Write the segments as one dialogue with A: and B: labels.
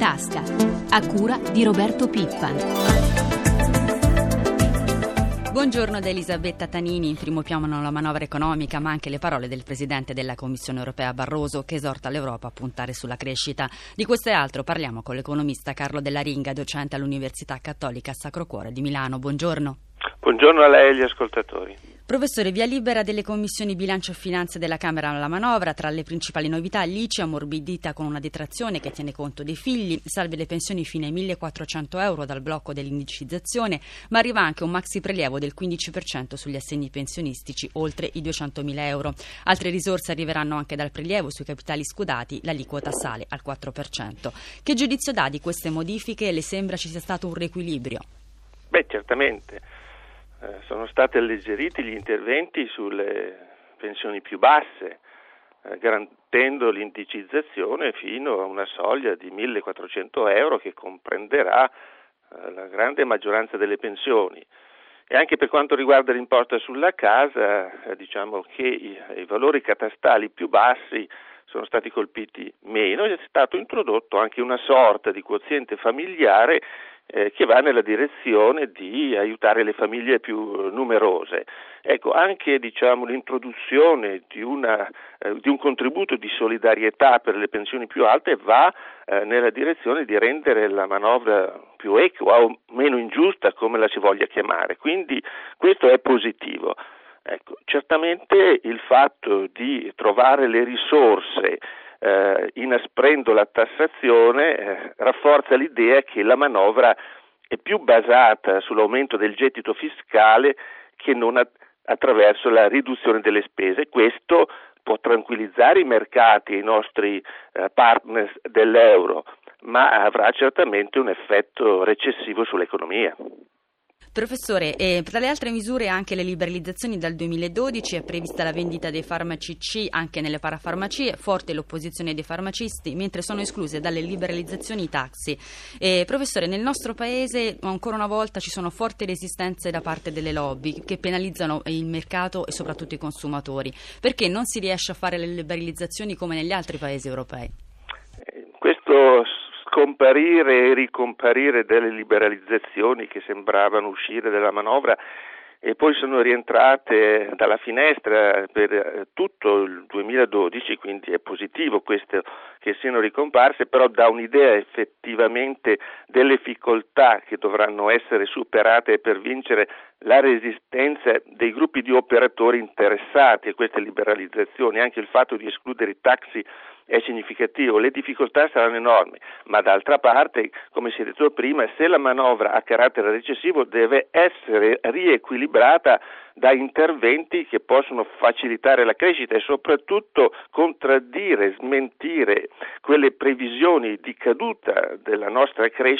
A: tasca, a cura di Roberto Pippan. Buongiorno da Elisabetta Tanini, in primo piano la manovra economica, ma anche le parole del Presidente della Commissione europea Barroso che esorta l'Europa a puntare sulla crescita. Di questo e altro parliamo con l'economista Carlo Della Ringa, docente all'Università Cattolica Sacro Cuore di Milano. Buongiorno.
B: Buongiorno a lei e agli ascoltatori.
A: Professore, via libera delle commissioni bilancio e finanze della Camera alla manovra. Tra le principali novità, l'ICI ammorbidita con una detrazione che tiene conto dei figli, salve le pensioni fino ai 1.400 euro dal blocco dell'indicizzazione, ma arriva anche un maxi prelievo del 15% sugli assegni pensionistici, oltre i 200.000 euro. Altre risorse arriveranno anche dal prelievo sui capitali scudati, l'aliquota sale al 4%. Che giudizio dà di queste modifiche? Le sembra ci sia stato un riequilibrio?
B: Beh, certamente eh, sono stati alleggeriti gli interventi sulle pensioni più basse, eh, garantendo l'indicizzazione fino a una soglia di 1400 euro che comprenderà eh, la grande maggioranza delle pensioni. E anche per quanto riguarda l'imposta sulla casa, eh, diciamo che i, i valori catastali più bassi sono stati colpiti meno ed è stato introdotto anche una sorta di quoziente familiare eh, che va nella direzione di aiutare le famiglie più numerose. Ecco, anche diciamo, l'introduzione di, una, eh, di, un contributo di solidarietà per le pensioni più alte va eh, nella direzione di rendere la manovra più equa o meno ingiusta, come la si voglia chiamare. Quindi questo è positivo. Ecco, certamente il fatto di trovare le risorse eh, inasprendo la tassazione eh, rafforza l'idea che la manovra è più basata sull'aumento del gettito fiscale che non a- attraverso la riduzione delle spese. Questo può tranquillizzare i mercati e i nostri eh, partner dell'euro, ma avrà certamente un effetto recessivo sull'economia.
A: Professore, eh, tra le altre misure anche le liberalizzazioni dal 2012 è prevista la vendita dei farmaci C anche nelle parafarmacie, forte l'opposizione dei farmacisti, mentre sono escluse dalle liberalizzazioni i taxi. Eh, professore, nel nostro paese ancora una volta ci sono forti resistenze da parte delle lobby che penalizzano il mercato e soprattutto i consumatori. Perché non si riesce a fare le liberalizzazioni come negli altri paesi europei?
B: Eh, questo scomparire e ricomparire delle liberalizzazioni che sembravano uscire dalla manovra e poi sono rientrate dalla finestra per eh, tutto il 2012, quindi è positivo questo che siano ricomparse, però dà un'idea effettivamente delle difficoltà che dovranno essere superate per vincere la resistenza dei gruppi di operatori interessati a queste liberalizzazioni, anche il fatto di escludere i taxi è significativo, le difficoltà saranno enormi, ma d'altra parte, come si è detto prima, se la manovra ha carattere recessivo deve essere riequilibrata da interventi che possono facilitare la crescita e soprattutto contraddire, smentire quelle previsioni di caduta della nostra crescita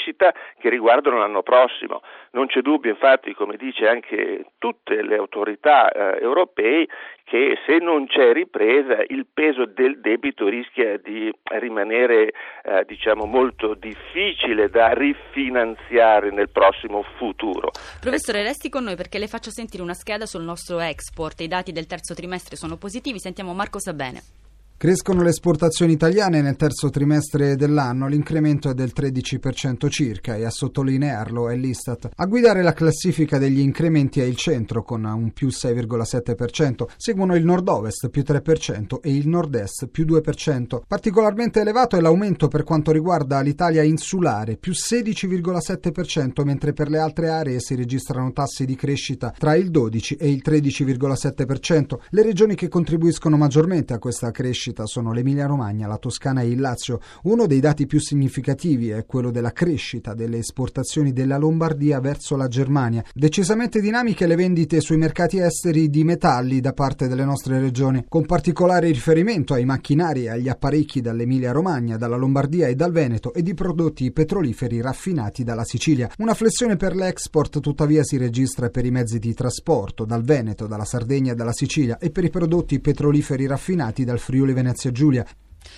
B: che riguardano l'anno prossimo. Non c'è dubbio, infatti, come dice anche tutte le autorità eh, europee, che se non c'è ripresa il peso del debito rischia di rimanere eh, diciamo molto difficile da rifinanziare nel prossimo futuro.
A: Professore, resti con noi perché le faccio sentire una scheda sul nostro export. I dati del terzo trimestre sono positivi. Sentiamo Marco Sabene.
C: Crescono le esportazioni italiane nel terzo trimestre dell'anno, l'incremento è del 13% circa e a sottolinearlo è l'Istat. A guidare la classifica degli incrementi è il centro con un più 6,7%, seguono il nord-ovest più 3% e il nord-est più 2%. Particolarmente elevato è l'aumento per quanto riguarda l'Italia insulare, più 16,7%, mentre per le altre aree si registrano tassi di crescita tra il 12 e il 13,7%. Le regioni che contribuiscono maggiormente a questa crescita crescita sono l'Emilia Romagna, la Toscana e il Lazio. Uno dei dati più significativi è quello della crescita delle esportazioni della Lombardia verso la Germania. Decisamente dinamiche le vendite sui mercati esteri di metalli da parte delle nostre regioni, con particolare riferimento ai macchinari e agli apparecchi dall'Emilia Romagna, dalla Lombardia e dal Veneto e di prodotti petroliferi raffinati dalla Sicilia. Una flessione per l'export tuttavia si registra per i mezzi di trasporto dal Veneto, dalla Sardegna e dalla Sicilia e per i prodotti petroliferi raffinati dal Friuli Venezia Venezia Giulia.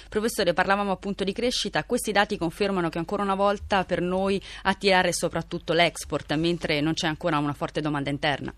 A: Professore, parlavamo appunto di crescita, questi dati confermano che ancora una volta per noi attirare è soprattutto l'export, mentre non c'è ancora una forte domanda interna.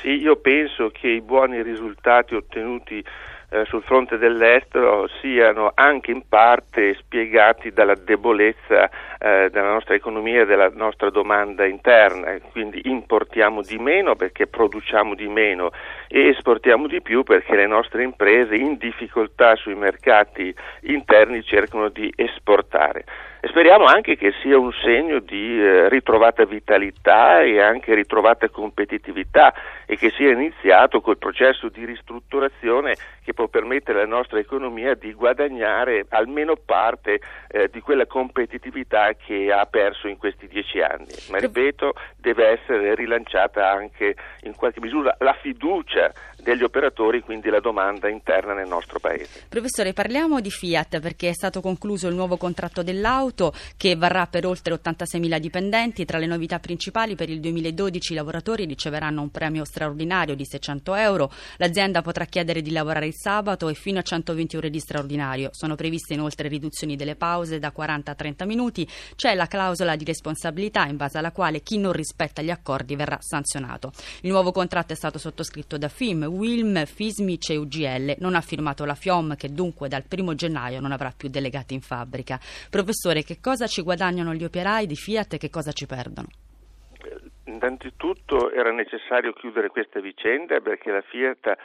B: Sì, io penso che i buoni risultati ottenuti eh, sul fronte dell'estero siano anche in parte spiegati dalla debolezza eh, della nostra economia e della nostra domanda interna, quindi importiamo di meno perché produciamo di meno e esportiamo di più perché le nostre imprese in difficoltà sui mercati interni cercano di esportare. E speriamo anche che sia un segno di eh, ritrovata vitalità e anche ritrovata competitività e che sia iniziato col processo di ristrutturazione che può permettere alla nostra economia di guadagnare almeno parte eh, di quella competitività che ha perso in questi dieci anni. Ma ripeto, deve essere rilanciata anche in qualche misura la fiducia degli operatori, quindi la domanda interna nel nostro Paese.
A: Professore, parliamo di Fiat perché è stato concluso il nuovo contratto dell'auto che varrà per oltre 86.000 dipendenti. Tra le novità principali per il 2012 i lavoratori riceveranno un premio straordinario di 600 euro, l'azienda potrà chiedere di lavorare il sabato e fino a 120 ore di straordinario. Sono previste inoltre riduzioni delle pause da 40 a 30 minuti. C'è la clausola di responsabilità in base alla quale chi non rispetta gli accordi verrà sanzionato. Il nuovo contratto è stato sottoscritto da FIM, Wilm, Fismic e UGL. Non ha firmato la FIOM che dunque dal primo gennaio non avrà più delegati in fabbrica. Professore, che cosa ci guadagnano gli operai di Fiat e che cosa ci perdono?
B: Innanzitutto era necessario chiudere questa vicenda perché la Fiat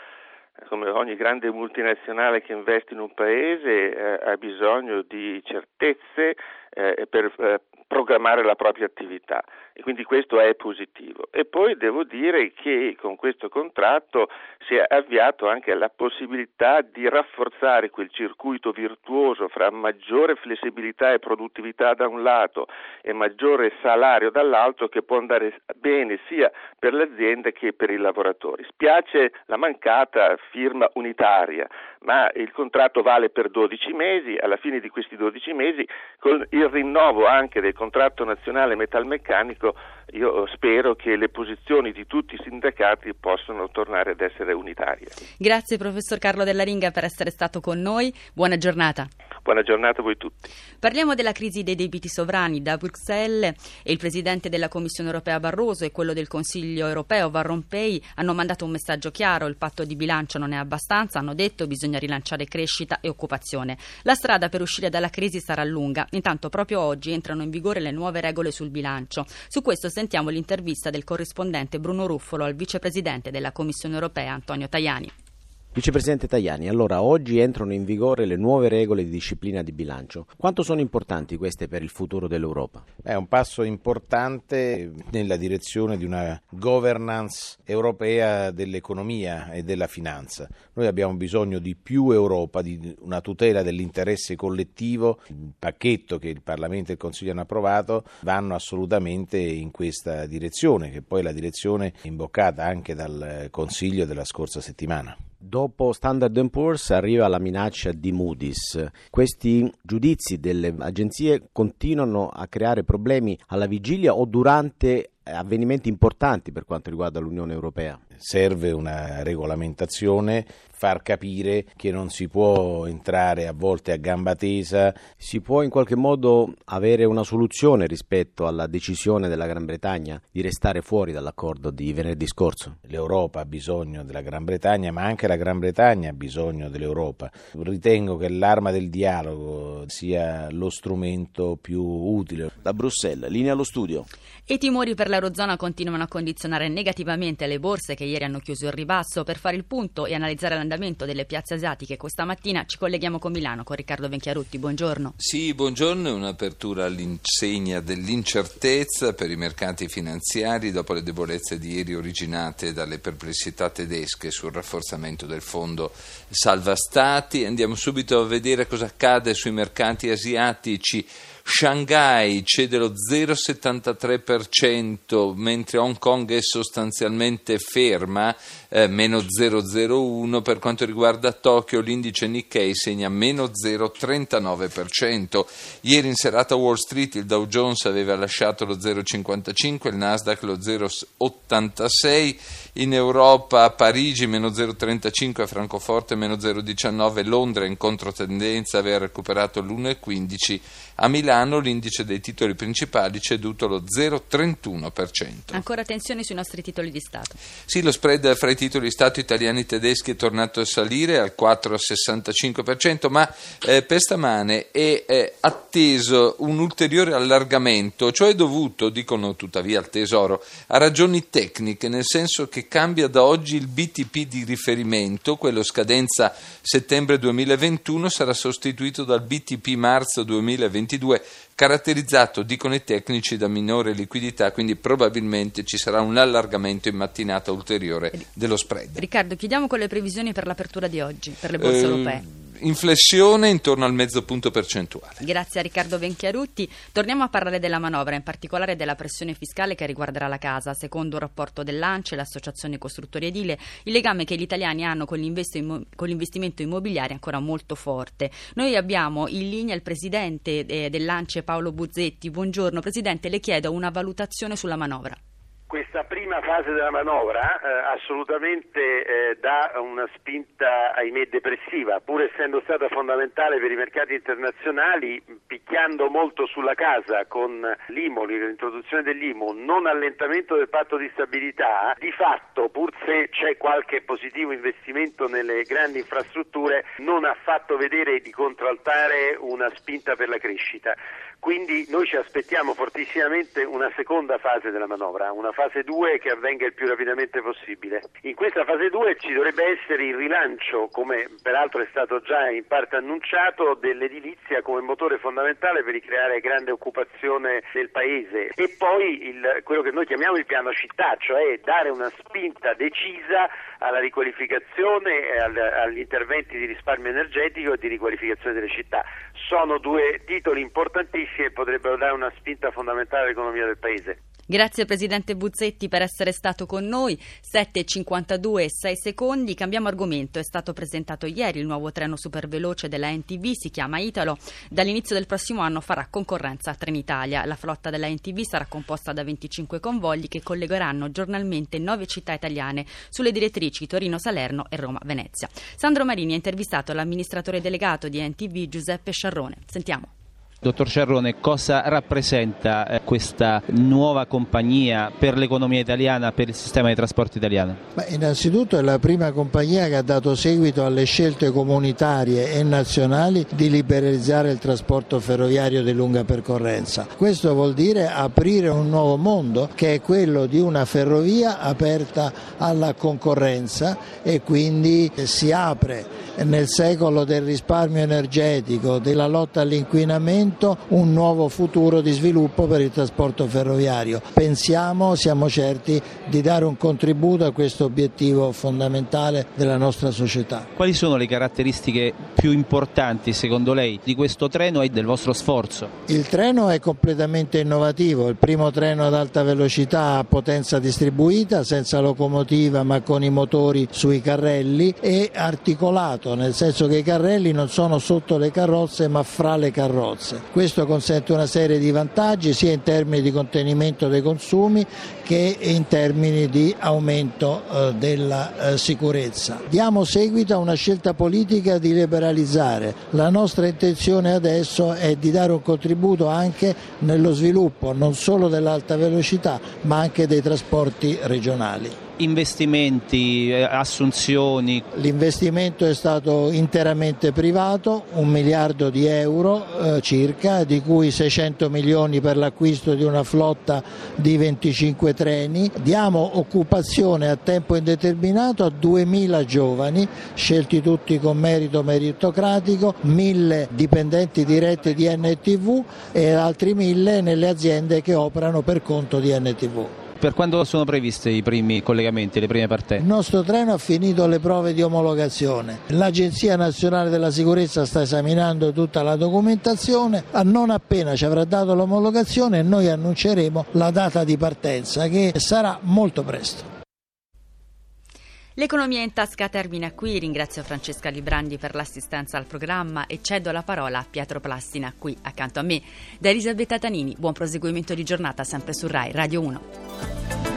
B: come ogni grande multinazionale che investe in un paese eh, ha bisogno di certezze eh, per eh, programmare la propria attività e quindi questo è positivo. E poi devo dire che con questo contratto si è avviato anche la possibilità di rafforzare quel circuito virtuoso fra maggiore flessibilità e produttività da un lato e maggiore salario dall'altro che può andare bene sia per le aziende che per i lavoratori. Spiace la mancata firma unitaria, ma il contratto vale per 12 mesi, alla fine di questi 12 mesi con il rinnovo anche del contratto nazionale metalmeccanico io spero che le posizioni di tutti i sindacati possano tornare ad essere unitarie.
A: Grazie professor Carlo Della Ringa per essere stato con noi, buona giornata.
B: Buona giornata a voi tutti.
A: Parliamo della crisi dei debiti sovrani. Da Bruxelles e il Presidente della Commissione europea Barroso e quello del Consiglio europeo Van Rompuy hanno mandato un messaggio chiaro. Il patto di bilancio non è abbastanza, hanno detto bisogna rilanciare crescita e occupazione. La strada per uscire dalla crisi sarà lunga. Intanto proprio oggi entrano in vigore le nuove regole sul bilancio. Su questo sentiamo l'intervista del corrispondente Bruno Ruffolo al Vicepresidente della Commissione europea Antonio Tajani.
D: Vicepresidente Tajani, allora oggi entrano in vigore le nuove regole di disciplina di bilancio. Quanto sono importanti queste per il futuro dell'Europa?
E: È un passo importante nella direzione di una governance europea dell'economia e della finanza. Noi abbiamo bisogno di più Europa, di una tutela dell'interesse collettivo. Il pacchetto che il Parlamento e il Consiglio hanno approvato vanno assolutamente in questa direzione, che poi è la direzione imboccata anche dal Consiglio della scorsa settimana.
D: Dopo Standard Poor's arriva la minaccia di Moody's. Questi giudizi delle agenzie continuano a creare problemi alla vigilia o durante avvenimenti importanti per quanto riguarda l'Unione Europea.
E: Serve una regolamentazione far capire che non si può entrare a volte a gamba tesa.
D: Si può in qualche modo avere una soluzione rispetto alla decisione della Gran Bretagna di restare fuori dall'accordo di venerdì scorso?
E: L'Europa ha bisogno della Gran Bretagna, ma anche la Gran Bretagna ha bisogno dell'Europa. Ritengo che l'arma del dialogo sia lo strumento più utile.
D: Da Bruxelles, linea allo studio.
A: I timori per l'Eurozona continuano a condizionare negativamente le borse che ieri hanno chiuso il ribasso. Per fare il punto e analizzare l'andamento delle piazze asiatiche questa mattina ci colleghiamo con Milano con Riccardo Venchiarutti. Buongiorno.
F: Sì, buongiorno. Un'apertura all'insegna dell'incertezza per i mercati finanziari dopo le debolezze di ieri originate dalle perplessità tedesche sul rafforzamento del fondo salva stati. Andiamo subito a vedere cosa accade sui mercati asiatici. Shanghai cede lo 0,73%, mentre Hong Kong è sostanzialmente ferma, eh, meno 0,01%. Per quanto riguarda Tokyo, l'indice Nikkei segna meno 0,39%. Ieri in serata Wall Street il Dow Jones aveva lasciato lo 0,55%, il Nasdaq lo 0,86%. In Europa Parigi meno 0,35, Francoforte meno 0,19, Londra in controtendenza aveva recuperato l'1,15, a Milano Milano l'indice dei titoli principali ceduto lo 0,31%.
A: Ancora tensioni sui nostri titoli di Stato.
F: Sì, lo spread fra i titoli di Stato italiani e tedeschi è tornato a salire al 4,65%, ma eh, per stamane è eh, atteso un ulteriore allargamento, cioè dovuto, dicono tuttavia al Tesoro, a ragioni tecniche, nel senso che cambia da oggi il BTP di riferimento, quello scadenza settembre 2021 sarà sostituito dal BTP marzo 2022 caratterizzato, dicono i tecnici, da minore liquidità, quindi probabilmente ci sarà un allargamento in mattinata ulteriore dello spread.
A: Riccardo, chiudiamo con le previsioni per l'apertura di oggi, per le borse eh, europee
F: inflessione intorno al mezzo punto percentuale.
A: Grazie a Riccardo Venchiarutti. Torniamo a parlare della manovra, in particolare della pressione fiscale che riguarderà la casa. Secondo un rapporto dell'ANCE, l'Associazione Costruttori Edile, il legame che gli italiani hanno con, l'investimento immobiliare è ancora molto forte. Noi abbiamo in linea il presidente eh, dell'ANCE Paolo Buzzetti. Buongiorno Presidente, le chiedo una valutazione sulla manovra
G: questa prima fase della manovra eh, assolutamente eh, dà una spinta, ahimè, depressiva, pur essendo stata fondamentale per i mercati internazionali, picchiando molto sulla casa con l'IMO, l'introduzione dell'IMO, non allentamento del patto di stabilità, di fatto, pur se c'è qualche positivo investimento nelle grandi infrastrutture, non ha fatto vedere di contraltare una spinta per la crescita. Quindi noi ci aspettiamo fortissimamente una seconda fase della manovra, una fase 2 che avvenga il più rapidamente possibile. In questa fase 2 ci dovrebbe essere il rilancio, come peraltro è stato già in parte annunciato, dell'edilizia come motore fondamentale per ricreare grande occupazione nel Paese e poi il, quello che noi chiamiamo il piano città, cioè dare una spinta decisa alla riqualificazione e al, agli interventi di risparmio energetico e di riqualificazione delle città. Sono due titoli importantissimi e potrebbero dare una spinta fondamentale all'economia del Paese.
A: Grazie Presidente Buzzetti per essere stato con noi. 7.52 e 6 secondi. Cambiamo argomento. È stato presentato ieri il nuovo treno superveloce della NTV, si chiama Italo. Dall'inizio del prossimo anno farà concorrenza a Trenitalia. La flotta della NTV sarà composta da 25 convogli che collegheranno giornalmente nove città italiane sulle direttrici Torino, Salerno e Roma, Venezia. Sandro Marini ha intervistato l'amministratore delegato di NTV Giuseppe Sciarrone. Sentiamo.
H: Dottor Cerrone, cosa rappresenta eh, questa nuova compagnia per l'economia italiana, per il sistema di trasporto italiano?
I: Beh, innanzitutto è la prima compagnia che ha dato seguito alle scelte comunitarie e nazionali di liberalizzare il trasporto ferroviario di lunga percorrenza. Questo vuol dire aprire un nuovo mondo che è quello di una ferrovia aperta alla concorrenza e quindi si apre nel secolo del risparmio energetico, della lotta all'inquinamento, un nuovo futuro di sviluppo per il trasporto ferroviario. Pensiamo, siamo certi di dare un contributo a questo obiettivo fondamentale della nostra società.
H: Quali sono le caratteristiche più importanti secondo lei di questo treno e del vostro sforzo?
I: Il treno è completamente innovativo, il primo treno ad alta velocità a potenza distribuita, senza locomotiva ma con i motori sui carrelli e articolato articolato, nel senso che i carrelli non sono sotto le carrozze ma fra le carrozze. Questo consente una serie di vantaggi sia in termini di contenimento dei consumi che in termini di aumento eh, della eh, sicurezza. Diamo seguito a una scelta politica di liberalizzare. La nostra intenzione adesso è di dare un contributo anche nello sviluppo non solo dell'alta velocità ma anche dei trasporti regionali
H: investimenti, eh, assunzioni?
I: L'investimento è stato interamente privato, un miliardo di euro eh, circa, di cui 600 milioni per l'acquisto di una flotta di 25 treni. Diamo occupazione a tempo indeterminato a 2.000 giovani, scelti tutti con merito meritocratico, 1.000 dipendenti diretti di NTV e altri 1.000 nelle aziende che operano per conto di NTV.
H: Per quando sono previsti i primi collegamenti, le prime partenze?
I: Il nostro treno ha finito le prove di omologazione. L'Agenzia Nazionale della Sicurezza sta esaminando tutta la documentazione. Non appena ci avrà dato l'omologazione noi annunceremo la data di partenza che sarà molto presto.
A: L'economia in tasca termina qui. Ringrazio Francesca Librandi per l'assistenza al programma e cedo la parola a Pietro Plastina qui accanto a me. Da Elisabetta Tanini, buon proseguimento di giornata sempre su RAI Radio 1.